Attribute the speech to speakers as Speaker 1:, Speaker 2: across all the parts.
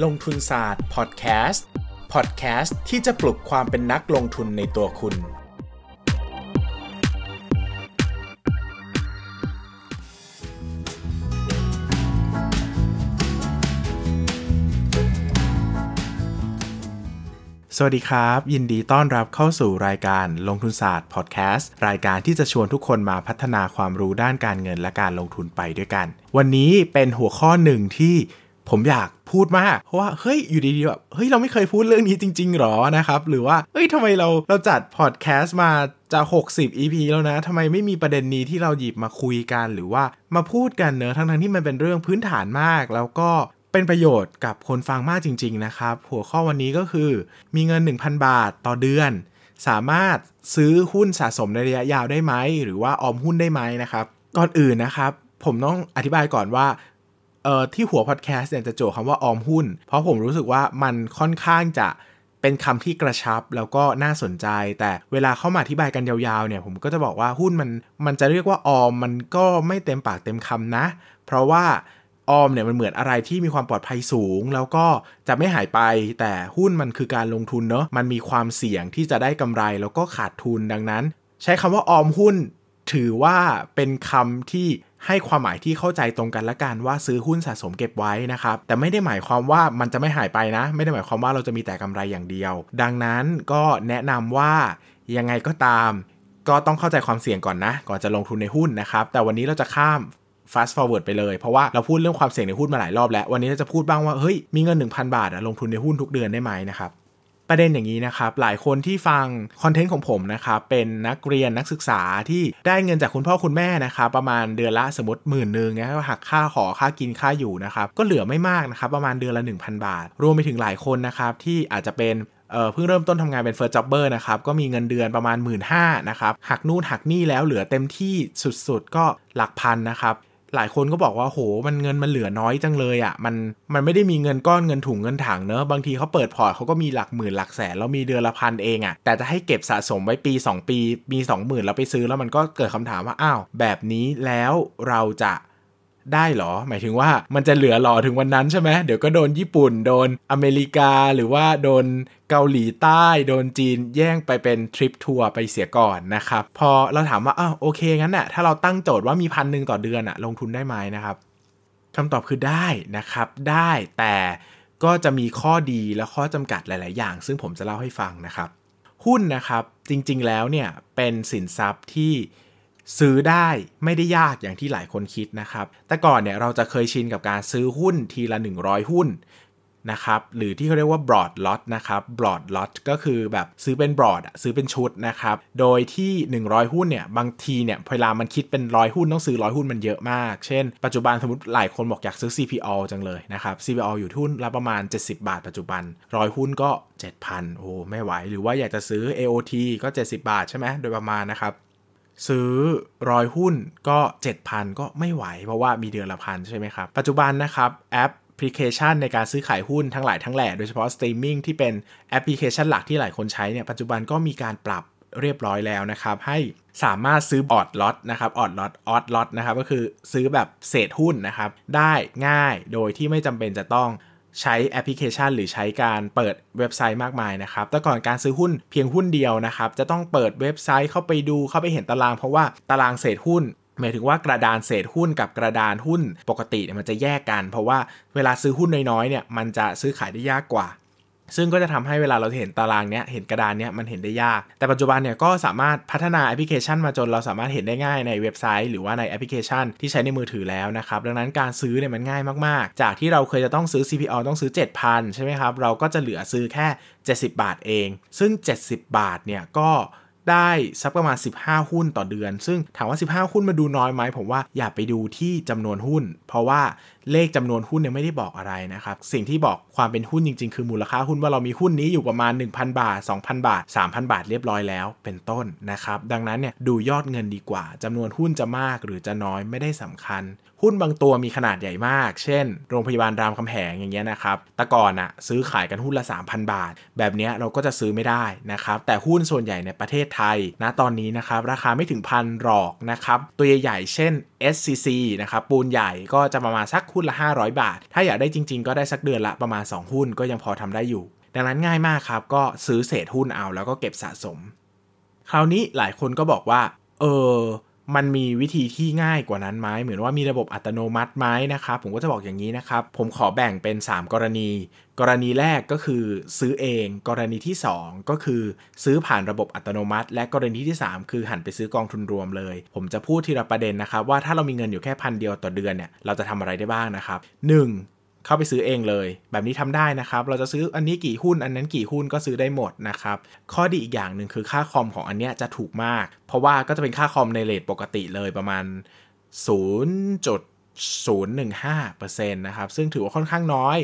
Speaker 1: ลงทุนศาสตร์พอดแคสต์พอดแคสต์ที่จะปลุกความเป็นนักลงทุนในตัวคุณ สวัสดีครับ ยินดีต้อนรับเข้าสู่รายการลงทุนศาสตร์พอดแคสต์รายการที่จะชวนทุกคนมาพัฒนาความรู้ด้านการเงินและการลงทุนไปด้วยกัน วันนี้เป็นหัวข้อหนึ่งที่ ผมอยากพูดมาก เพราะว่าเฮ้ยอยู่ดีๆแบบเฮ้ยเราไม่เคยพูดเรื่องนี้จริง ๆหรอนะครับ หรือว่าเฮ้ยทำไมเราเราจัดพอดแคสต์มาจะ 60 EP แล้วนะทำไมไม่มีประเด็นนี้ที่เราหยิบมาคุยกันหรือว่ามาพูดกันเนอะทั้งๆที่มันเป็นเรื่องพื้นฐานมาก แล้วก็เป็นประโยชน์กับคนฟังมากจริง ๆ นะครับ หัวข้อวันนี้ก็คือ มีเงิน 1,000 บาทต่อเดือน สามารถซื้อหุ้นสะสมในระยะยาวได้ไหมหรือว่าออมหุ้นได้ไหมนะครับ ก่อนอื่นนะครับผมต้องอธิบายก่อนว่า เอ่อที่หัวพอดแคสต์เนี่ยจะโจคำว่าออมหุ้น เพราะผมรู้สึกว่ามันค่อนข้างจะเป็นคำที่กระชับแล้วก็น่าสนใจ แต่เวลาเข้ามาอธิบายกันยาวๆเนี่ยผมก็จะบอกว่าหุ้นมันมันจะเรียกว่าออมมันก็ไม่เต็มปากเต็มคำนะ เพราะว่าออมเนี่ยมันเหมือนอะไรที่มีความปลอดภัยสูง แล้วก็จะไม่หายไป แต่หุ้นมันคือการลงทุนเนอะมันมีความเสี่ยงที่จะได้กำไรแล้วก็ขาดทุนดังนั้น ใช้คำว่าออมหุ้น ถือว่าเป็นคำที่ ให้ความหมายที่เข้าใจตรงกันละกันว่าซื้อหุ้นสะสมเก็บไว้นะครับ แต่ไม่ได้หมายความว่ามันจะไม่หายไปนะ ไม่ได้หมายความว่าเราจะมีแต่กำไรอย่างเดียว ดังนั้นก็แนะนำว่ายังไงก็ตาม ก็ต้องเข้าใจความเสี่ยงก่อนนะ ก่อนจะลงทุนในหุ้นนะครับ แต่วันนี้เราจะข้าม fast forward ไปเลย เพราะว่าเราพูดเรื่องความเสี่ยงในหุ้นมาหลายรอบแล้ว วันนี้เราจะพูดบ้างว่าเฮ้ยมีเงิน 1,000 บาทลงทุนในหุ้นทุกเดือนได้ไหมนะครับ ประเด็นอย่างนี้นะครับ หลายคนที่ฟัง content ของผมนะครับ เป็นนักเรียนนักศึกษาที่ได้เงินจากคุณพ่อคุณแม่นะครับ ประมาณเดือนละสมมติหมื่นหนึ่งนะครับหักค่าหอค่ากินค่าอยู่นะครับ ก็เหลือไม่มากนะครับ ประมาณเดือนละ 1,000 บาท รวมไปถึงหลายคนนะครับที่อาจจะเป็นเพิ่งเริ่มต้นทำงานเป็น first jobber นะครับ ก็มีเงินเดือนประมาณ หมื่น 5 นะครับหักนู่นหักนี่แล้วเหลือเต็มที่สุดๆ ก็หลักพันนะครับ หลายคนก็บอกว่าโหมันเงินมันเหลือน้อยจังเลยอะ่ะมันมันไม่ได้มีเงินก้อนเงินถุงเงินถังเนอะบางทีเขาเปิดพอร์ตเขาก็มีหลักหมื่นหลักแสนแล้วมีเดือนละพันเองอะ่ะแต่จะให้เก็บสะสมไว้ปี 2 ปีมี 20,000แล้วไปซื้อแล้วมันก็เกิดคำถามว่าอ้าวแบบนี้แล้วเราจะ ได้หรอ หมายถึงว่ามันจะเหลือหรอถึงวันนั้นใช่ไหมเดี๋ยวก็โดนญี่ปุ่น โดนอเมริกาหรือว่าโดนเกาหลีใต้ โดนจีนแย่งไปเป็นทริปทัวร์ไปเสียก่อนนะครับ พอเราถามว่าอ้าวโอเคงั้นน่ะถ้าเราตั้งโจทย์ว่ามีพันหนึ่งต่อเดือนอะลงทุนได้ไหมนะครับคำตอบคือได้นะครับ ได้แต่ก็จะมีข้อดีและข้อจำกัดหลาย ๆ อย่าง ซึ่งผมจะเล่าให้ฟังนะครับ หุ้นนะครับจริง ๆ แล้วเนี่ยเป็นสินทรัพย์ที่ ซื้อได้ไม่ได้ยากอย่างที่หลายคนคิดนะครับ แต่ก่อนเนี่ยเราจะเคยชินกับการซื้อหุ้นทีละ 100 หุ้นนะครับหรือที่เขาเรียกว่า broad lot นะครับ broad lot ก็คือแบบซื้อเป็น broad ซื้อเป็นชุดนะครับ โดยที่ 100 หุ้นเนี่ยบางทีเนี่ยเวลามันคิดเป็นร้อยหุ้นต้องซื้อร้อยหุ้นมันเยอะมาก เช่น ปัจจุบันสมมติหลายคนบอกอยากซื้อ CPO จังเลยนะครับ CPO อยู่ทุนละประมาณ 70 บาทปัจจุบันร้อยหุ้นก็ 7,000 โอ้ไม่ไหว หรือว่าอยากจะซื้อ AOT ก็ 70 บาทใช่ไหมโดยประมาณนะครับ ซื้อร้อยหุ้นก็ 7,000 ก็ไม่ไหว เพราะว่ามีเดือนละพันใช่ไหมครับ ปัจจุบันนะครับแอปพลิเคชันในการซื้อขายหุ้นทั้งหลายทั้งแหล่โดยเฉพาะสตรีมมิ่งที่เป็นแอปพลิเคชันหลักที่หลายคนใช้เนี่ยปัจจุบันก็มีการปรับเรียบร้อยแล้วนะครับ ให้สามารถซื้อ odd lot นะครับ odd lot odd lot นะครับก็คือซื้อแบบเศษหุ้นนะครับได้ง่ายโดยที่ไม่จำเป็นจะต้อง ใช้แอปพลิเคชัน หรือใช้การเปิดเว็บไซต์มากมายนะครับ แต่ก่อนการซื้อหุ้นเพียงหุ้นเดียวนะครับ จะต้องเปิดเว็บไซต์เข้าไปดูเข้าไปเห็นตาราง เพราะว่าตารางเศษหุ้นหมายถึงว่ากระดานเศษหุ้นกับกระดานหุ้นปกติเนี่ยมันจะแยกกัน เพราะว่าเวลาซื้อหุ้นน้อยๆเนี่ยมันจะซื้อขายได้ยากกว่า ซึ่งก็จะทำให้เวลาเราเห็นตารางเนี้ยเห็นกระดานเนี้ยมันเห็นได้ยาก แต่ปัจจุบันเนี่ยก็สามารถพัฒนาแอปพลิเคชันมาจนเราสามารถเห็นได้ง่ายในเว็บไซต์ หรือว่าในแอปพลิเคชันที่ใช้ในมือถือแล้วนะครับดังนั้นการซื้อเนี่ยมันง่ายมากๆ จากที่เราเคยจะต้องซื้อ CPO ต้องซื้อ 7,000 ใช่ไหมครับเราก็จะเหลือซื้อแค่ 70 บาทเอง ซึ่ง 70 บาทเนี่ยก็ได้สักประมาณ 15 หุ้นต่อเดือน ซึ่งถามว่า 15 หุ้นมาดูน้อยไหมผมว่าอย่าไปดูที่จำนวนหุ้น เพราะว่าเลขจำนวนหุ้นเนี่ยไม่ได้บอกอะไรนะครับ สิ่งที่บอกความเป็นหุ้นจริง ๆ คือมูลค่าหุ้นว่าเรามีหุ้นนี้อยู่ประมาณ 1,000 บาท 2,000 บาท 3,000 บาทเรียบร้อยแล้วเป็นต้นนะครับ ดังนั้นเนี่ยดูยอดเงินดีกว่าจำนวนหุ้นจะมากหรือจะน้อยไม่ได้สำคัญ หุ้นบางตัวมีขนาดใหญ่มาก เช่น โรงพยาบาลรามคำแหงอย่างเงี้ยนะครับแต่ก่อนอะซื้อขายกันหุ้นละ 3,000 บาท แบบเนี้ยเราก็จะซื้อไม่ได้นะครับแต่หุ้นส่วนใหญ่ในประเทศไทยณตอนนี้นะครับราคาไม่ถึงพันหรอกนะครับตัวใหญ่ๆเช่น SCC นะครับปูนใหญ่ก็จะประมาณสักหุ้นละ 500 บาท ถ้าอยากได้จริง ๆ ก็ได้สักเดือนละประมาณ 2 หุ้นก็ยังพอทำได้อยู่ ดังนั้นง่ายมากครับ ก็ซื้อเศษหุ้นเอาแล้วก็เก็บสะสม คราวนี้หลายคนก็บอกว่า เออ มันมีวิธีที่ง่ายกว่านั้นไหมเหมือนว่ามีระบบอัตโนมัติไหมนะครับ ผมก็จะบอกอย่างนี้นะครับ ผมขอแบ่งเป็น 3 กรณี กรณีแรกก็คือซื้อเอง กรณีที่ 2 ก็คือซื้อผ่านระบบอัตโนมัติ และกรณีที่ 3 คือหันไปซื้อกองทุนรวมเลย ผมจะพูดทีละประเด็นนะครับ ว่าถ้าเรามีเงินอยู่แค่พันเดียวต่อเดือนเนี่ยเราจะทำอะไรได้บ้างนะครับ 1. เข้าไปซื้อเองเลย แบบนี้ทำได้นะครับ เราจะซื้ออันนี้กี่หุ้นอันนั้นกี่หุ้นก็ซื้อได้หมดนะครับ ข้อดีอีกอย่างหนึ่งคือค่าคอมของอันเนี้ยจะถูกมาก เพราะว่าก็จะเป็นค่าคอมในเลทปกติเลยประมาณ 0.015%นะครับ ซึ่งถือว่าค่อนข้างน้อย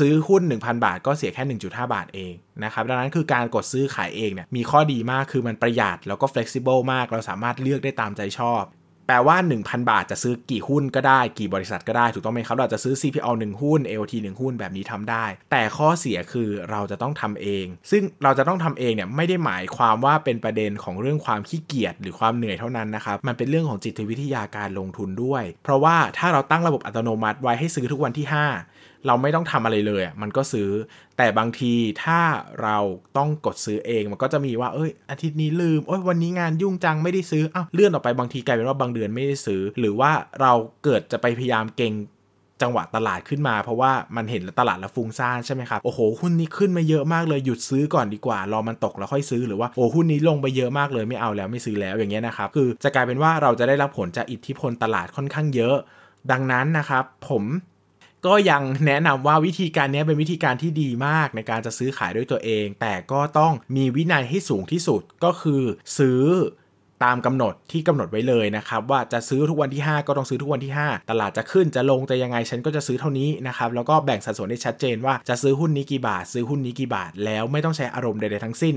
Speaker 1: ซื้อหุ้น 1,000 บาท ก็เสียแค่ 1.5 บาทเองนะครับ ดังนั้นคือการกดซื้อขายเองเนี่ยมีข้อดีมากคือมันประหยัดแล้วก็ flexible มาก เราสามารถเลือกได้ตามใจชอบ แปลว่า 1,000 บาทจะซื้อกี่หุ้นก็ได้กี่บริษัทก็ได้ถูกต้องไหมครับ เราจะซื้อ CPO 1 หุ้น AOT 1 หุ้นแบบนี้ทำได้ แต่ข้อเสียคือเราจะต้องทำเอง ซึ่งเราจะต้องทำเองเนี่ยไม่ได้หมายความว่าเป็นประเด็นของเรื่องความขี้เกียจหรือความเหนื่อยเท่านั้นนะครับ มันเป็นเรื่องของจิตวิทยาการลงทุนด้วย เพราะว่าถ้าเราตั้งระบบอัตโนมัติไว้ให้ซื้อทุกวันที่ 5 เราไม่ต้องทำอะไรเลยมันก็ซื้อ แต่บางทีถ้าเราต้องกดซื้อเองมันก็จะมีว่าเอ้ยอาทิตย์นี้ลืมโอ้ยวันนี้งานยุ่งจังไม่ได้ซื้ออ้าวเลื่อนออกไปบางทีกลายเป็นว่าบางเดือนไม่ได้ซื้อ หรือว่าเราเกิดจะไปพยายามเก่งจังหวะตลาดขึ้นมาเพราะว่ามันเห็นตลาดแล้วฟุ้งซ่านใช่ไหมครับ โอ้โหหุ้นนี้ขึ้นมาเยอะมากเลยหยุดซื้อก่อนดีกว่ารอมันตกแล้วค่อยซื้อหรือว่าโอ้หุ้นนี้ลงไปเยอะมากเลยไม่เอาแล้วไม่ซื้อแล้วอย่างเงี้ยนะครับคือจะกลายเป็นว่าเราจะได้รับผลจากอิทธิพลตลาดค่อนข้างเยอะ ดังนั้นนะครับผม ก็ยังแนะนำว่าวิธีการนี้เป็นวิธีการที่ดีมากในการจะซื้อขายด้วยตัวเอง แต่ก็ต้องมีวินัยให้สูงที่สุดก็คือซื้อตามกำหนดที่กำหนดไว้เลยนะครับว่าจะซื้อทุกวันที่ 5 ก็ต้องซื้อทุกวันที่ 5 ตลาดจะขึ้นจะลงจะยังไงฉันก็จะซื้อเท่านี้นะครับแล้วก็แบ่งสัดส่วนให้ชัดเจนว่าจะซื้อหุ้นนี้กี่บาท ซื้อหุ้นนี้กี่บาท แล้วไม่ต้องใช้อารมณ์ใดๆทั้งสิ้น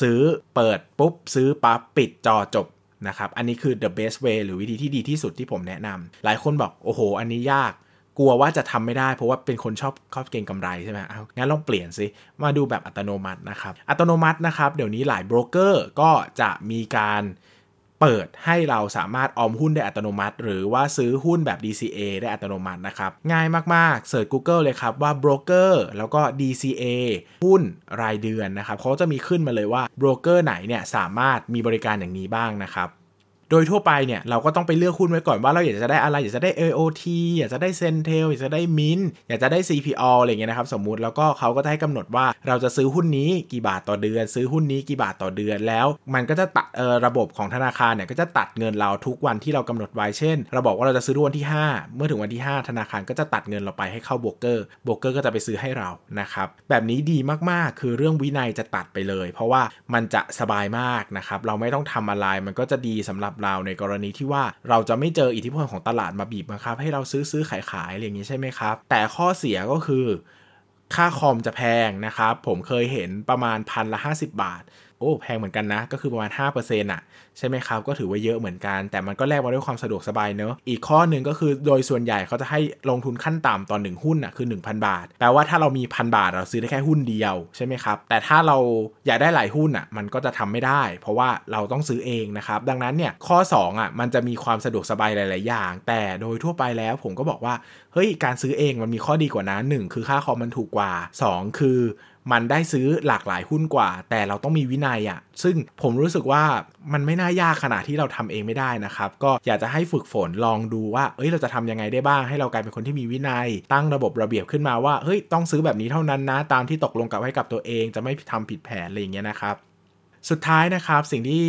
Speaker 1: ซื้อเปิดปุ๊บ ซื้อปั๊บปิดจอจบนะครับอันนี้คือ the best way หรือวิธีที่ดีที่สุดที่ผมแนะนำหลายคนบอกโอ้โห อันนี้ยาก กลัวว่าจะทำไม่ได้เพราะว่าเป็นคนชอบชอบเก็งกำไรใช่ไหมเอางั้นลองเปลี่ยนสิมาดูแบบอัตโนมัตินะครับ อัตโนมัตินะครับ เดี๋ยวนี้หลายโบรกเกอร์ก็จะมีการเปิดให้เราสามารถออมหุ้นได้อัตโนมัติ หรือว่าซื้อหุ้นแบบ DCA ได้อัตโนมัตินะครับ ง่ายมากๆเสิร์ช Google เลยครับว่าโบรกเกอร์แล้วก็ DCA หุ้นรายเดือนนะครับเขาจะมีขึ้นมาเลยว่าโบรกเกอร์ไหนเนี่ยสามารถมีบริการอย่างนี้บ้างนะครับ โดยทั่วไปเนี่ยเราก็ต้องไปเลือกหุ้นไว้ก่อนว่าเราอยากจะได้อะไร อยากจะได้ AOT อยากจะได้เซนเทลอยากจะได้มินอยากจะได้ CPO อะไรเงี้ยนะครับสมมุติแล้วก็เขาก็จะให้กำหนดว่าเราจะซื้อหุ้นนี้กี่บาทต่อเดือน ซื้อหุ้นนี้กี่บาทต่อเดือนแล้ว มันก็จะตัดระบบของธนาคารเนี่ยก็จะตัดเงินเราทุกวันที่เรากำหนดไว้เช่น เราบอกว่าเราจะซื้อวันที่ 5 เมื่อถึงวันที่ 5 ธนาคารก็จะตัดเงินเราไปให้เข้าโบรกเกอร์โบรกเกอร์ก็จะไปซื้อให้เรานะครับแบบนี้ดีมากๆ คือเรื่องวินัยจะตัดไปเลย เพราะว่ามันจะสบายมากนะครับเราไม่ต้องทำอะไรมันก็จะดีสำหรับเราในกรณีที่ว่าเราจะไม่เจออิทธิพลของตลาดมาบีบบังคับ ให้เราซื้อซื้อขายขายอะไรอย่างนี้ใช่ไหมครับ แต่ข้อเสียก็คือ ค่าคอมจะแพงนะครับ ผมเคยเห็นประมาณพันละ 50 บาท โอ้แพงเหมือนกันนะ ก็คือประมาณ 5%อะใช่ไหมครับ ก็ถือว่าเยอะเหมือนกัน แต่มันก็แลกมาด้วยความสะดวกสบายเนอะอีกข้อหนึ่งก็คือโดยส่วนใหญ่เขาจะให้ลงทุนขั้นต่ำตอนหนึ่งหุ้นอะคือ 1,000 บาทแปลว่าถ้าเรามีพันบาทเราซื้อได้แค่หุ้นเดียวใช่ไหมครับแต่ถ้าเราอยากได้หลายหุ้นอะมันก็จะทำไม่ได้ เพราะว่าเราต้องซื้อเองนะครับดังนั้นเนี่ยข้อ2อะมันจะมีความสะดวกสบายหลาย ๆ อย่าง แต่โดยทั่วไปแล้วผมก็บอกว่าเฮ้ยการซื้อเองมันมีข้อดีกว่านะหนึ่งคือค่าคอมมันถูกกว่า 2 คือ มันได้ซื้อหลากหลายหุ้นกว่า แต่เราต้องมีวินัยอะ่ะซึ่งผมรู้สึกว่ามันไม่น่ายากขนาดที่เราทำเองไม่ได้นะครับ ก็อยากจะให้ฝึกฝนลองดูว่า เอ้ยเราจะทำยังไงได้บ้าง ให้เรากลายเป็นคนที่มีวินัย ตั้งระบบระเบียบขึ้นมาว่าเฮ้ยต้องซื้อแบบนี้เท่านั้นนะ ตามที่ตกลงกับให้กับตัวเอง จะไม่ทำผิดแผนอะไรอย่างเงี้ยนะครับ สุดท้ายนะครับสิ่งที่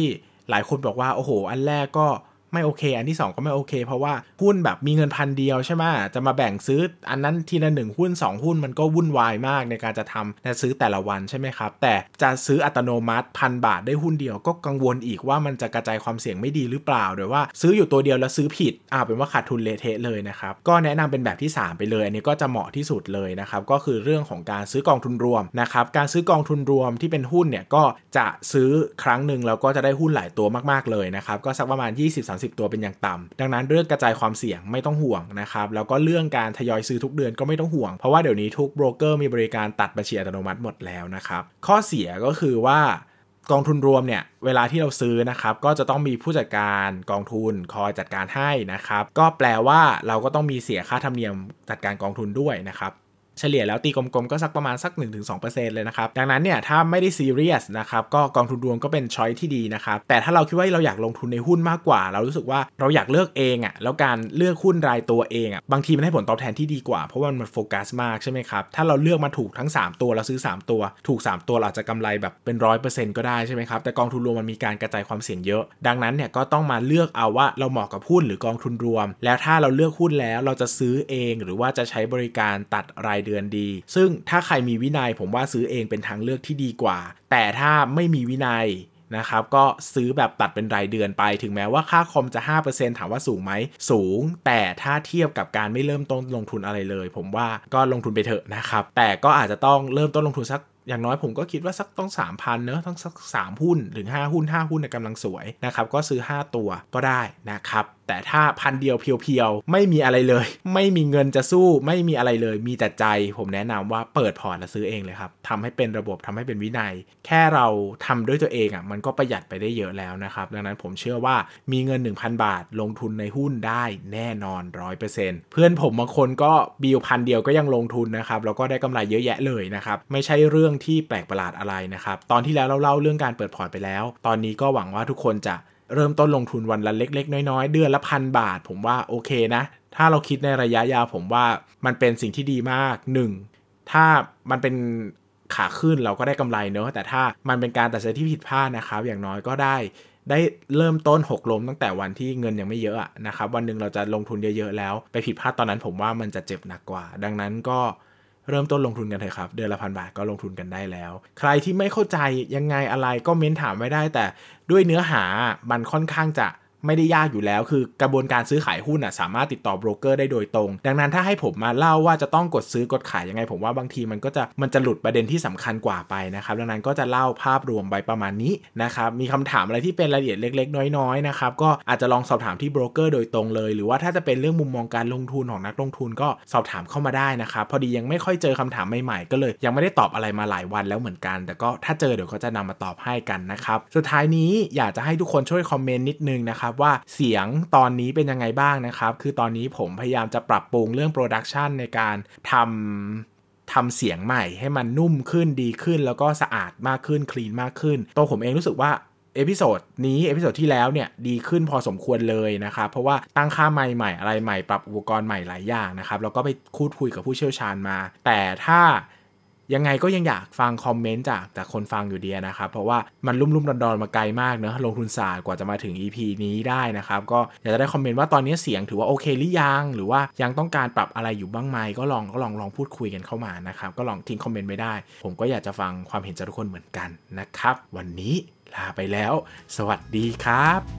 Speaker 1: หลายคนบอกว่าโอ้โห อันแรกก็ ไม่โอเค อันที่ 2 ก็ไม่โอเค เพราะว่าหุ้นแบบมีเงินพันเดียวใช่ไหมจะมาแบ่งซื้ออันนั้นทีละหนึ่งหุ้น 2 หุ้นมันก็วุ่นวายมากในการจะทำจะซื้อแต่ละวันใช่ไหมครับ แต่จะซื้ออัตโนมัติพันบาทได้หุ้นเดียวก็กังวลอีกว่ามันจะกระจายความเสี่ยงไม่ดีหรือเปล่าโดยว่าซื้ออยู่ตัวเดียวแล้วซื้อผิดอ่าเป็นว่าขาดทุนเละเทะเลยนะครับก็แนะนำเป็นแบบที่ 3 ไปเลย อันนี้ก็จะเหมาะที่สุดเลยนะครับก็คือเรื่องของการซื้อกองทุนรวมนะครับการซื้อกองทุนรวมที่เป็นหุ้นเนี่ยก็จะซื้อครั้งหนึ่งแล้วก็จะได้หุ้นหลายตัวมากๆเลยนะครับก็สักประมาณ30 ตัวเป็นอย่างต่ำดังนั้นเรื่องกระจายความเสี่ยงไม่ต้องห่วงนะครับแล้วก็เรื่องการทยอยซื้อทุกเดือนก็ไม่ต้องห่วง เพราะว่าเดี๋ยวนี้ทุกโบรกเกอร์มีบริการตัดบัญชีอัตโนมัติหมดแล้วนะครับข้อเสียก็คือว่ากองทุนรวมเนี่ยเวลาที่เราซื้อนะครับก็จะต้องมีผู้จัดการกองทุนคอยจัดการให้นะครับก็แปลว่าเราก็ต้องมีเสียค่าธรรมเนียมจัดการกองทุนด้วยนะครับ เฉลี่ยแล้วตีกลมๆก็สักประมาณสัก 1-2%เลยนะครับ ดังนั้นเนี่ยถ้าไม่ได้ซีเรียสนะครับก็กองทุนรวมก็เป็นช้อยที่ดีนะครับแต่ถ้าเราคิดว่าเราอยากลงทุนในหุ้นมากกว่า เรารู้สึกว่าเราอยากเลือกเองอะ่ะแล้วการเลือกหุ้นรายตัวเองอะ่ะบางทีมันให้ผลตอบแทนที่ดีกว่าเพราะว่ามันโฟกัสมากใช่ไหมครับถ้าเราเลือกมาถูกทั้ง 3 ตัวเราซื้อ 3 ตัว ถูก 3 ตัวเราจะกำไรแบบเป็นร้อยเปอร์เซ็นต์ก็ได้ใช่ไหมครับแต่กองทุนรวมมันมีการกระจายความเสี่ยงเยอะ ดังนั้นเนี่ยก็ต้องมาเลือกเอาว่าเราเหมาะกับหุ้นหรือกองทุนรวม แล้วถ้าเราเลือกหุ้นแล้วเราจะซื้อเอง หรือว่าจะใช้บริการตัดรายเดือนดี ซึ่งถ้าใครมีวินัยผมว่าซื้อเองเป็นทางเลือกที่ดีกว่า แต่ถ้าไม่มีวินัยนะครับก็ซื้อแบบตัดเป็นรายเดือนไป ถึงแม้ว่าค่าคอมจะ 5%ถามว่าสูงไหม สูง แต่ถ้าเทียบกับการไม่เริ่มต้นลงทุนอะไรเลย ผมว่าก็ลงทุนไปเถอะนะครับ แต่ก็อาจจะต้องเริ่มต้นลงทุนสักอย่างน้อยผมก็คิดว่าสักต้อง 3,000เนอะทั้งสัก 3 หุ้นถึง5หุ้น 5 หุ้นในกำลังสวยนะครับ ก็ซื้อ 5 ตัวก็ได้นะครับ แต่ถ้าพันเดียวเพียวๆ ไม่มีอะไรเลย ไม่มีเงินจะสู้ไม่มีอะไรเลย มีแต่ใจ ผมแนะนำว่าเปิดพอร์ตแล้วซื้อเองเลยครับทำให้เป็นระบบทำให้เป็นวินัย แค่เราทำด้วยตัวเองอะ่ะมันก็ประหยัดไปได้เยอะแล้วนะครับ ดังนั้นผมเชื่อว่ามีเงิน 1,000 บาท ลงทุนในหุ้นได้แน่นอน 100%เพื่อนผมบางคนก็มีพันเดียวก็ยังลงทุนนะครับแล้วก็ได้กำไรเยอะแยะเลยนะครับไม่ใช่เรื่องที่แปลกประหลาดอะไรนะครับตอนที่แล้วเราเล่าเรื่องการเปิดพอร์ตไปแล้ว ตอนนี้ก็หวังว่าทุกคนจะ เริ่มต้นลงทุนวันละเล็ก ๆ น้อยๆ เดือนละพันบาท ผมว่าโอเคนะ ถ้าเราคิดในระยะยาวผมว่ามันเป็นสิ่งที่ดีมาก 1. ถ้ามันเป็นขาขึ้นเราก็ได้กำไรเนอะแต่ถ้ามันเป็นการตัดสินใจที่ผิดพลาดนะครับ อย่างน้อยก็ได้ ได้เริ่มต้นหกล้มตั้งแต่วันที่เงินยังไม่เยอะนะครับวันหนึ่งเราจะลงทุนเยอะๆแล้ว ไปผิดพลาดตอนนั้นผมว่ามันจะเจ็บหนักกว่า ดังนั้นก็ เริ่มต้นลงทุนกันเถอะครับ เดือนละพันบาทก็ลงทุนกันได้แล้ว ใครที่ไม่เข้าใจยังไงอะไรก็เม้นถามไว้ได้ แต่ด้วยเนื้อหามันค่อนข้างจะ ไม่ได้ยากอยู่แล้ว คือกระบวนการซื้อขายหุ้นอะสามารถติดต่อโบรกเกอร์ได้โดยตรง ดังนั้นถ้าให้ผมมาเล่าว่าจะต้องกดซื้อกดขายยังไง ผมว่าบางทีมันก็จะมันจะหลุดประเด็นที่สำคัญกว่าไปนะครับดังนั้นก็จะเล่าภาพรวมไปประมาณนี้นะครับมีคำถามอะไรที่เป็นรายละเอียดเล็ก ๆ น้อยๆนะครับก็อาจจะลองสอบถามที่โบรกเกอร์โดยตรงเลย หรือว่าถ้าจะเป็นเรื่องมุมมองการลงทุนของนักลงทุนก็สอบถามเข้ามาได้นะครับพอดียังไม่ค่อยเจอคำถามใหม่ๆก็เลย ยังไม่ได้ตอบอะไรมาหลายวันแล้วเหมือนกัน แต่ก็ถ้าเจอเดี๋ยวก็จะนำมาตอบให้กันนะครับสุดท้ายนี้อยากจะให้ทุกคนช่วยคอมเมนต์นิดนึงนะครับว่าเสียงตอนนี้เป็นยังไงบ้างนะครับ คือตอนนี้ผมพยายามจะปรับปรุงเรื่อง production ในการทำทำเสียงใหม่ให้มันนุ่มขึ้นดีขึ้น แล้วก็สะอาดมากขึ้น clean มากขึ้น ตัวผมเองรู้สึกว่า episode นี้ episode ที่แล้วเนี่ยดีขึ้นพอสมควรเลยนะครับเพราะว่าตั้งค่าใหม่ๆอะไรใหม่ปรับอุปกรณ์ใหม่หลายอย่างนะครับแล้วก็ไปพูดคุยกับผู้เชี่ยวชาญมา แต่ถ้า ยังไงก็ยังอยากฟัง comment จากจากคนฟังอยู่ดีนะครับ เพราะว่ามันลุ่มลุ่มดอนๆมาไกลมากเนอะลงทุนศาสตร์กว่าจะมาถึง EP นี้ได้นะครับ ก็อยากจะได้คอมเมนต์ว่าตอนนี้เสียงถือว่าโอเคหรือยัง หรือว่ายังต้องการปรับอะไรอยู่บ้างไหมก็ลองก็ลองลองพูดคุยกันเข้ามานะครับก็ลองทิ้งคอมเมนต์ไม่ได้ ผมก็อยากจะฟังความเห็นจากทุกคนเหมือนกันนะครับ วันนี้ลาไปแล้ว สวัสดีครับ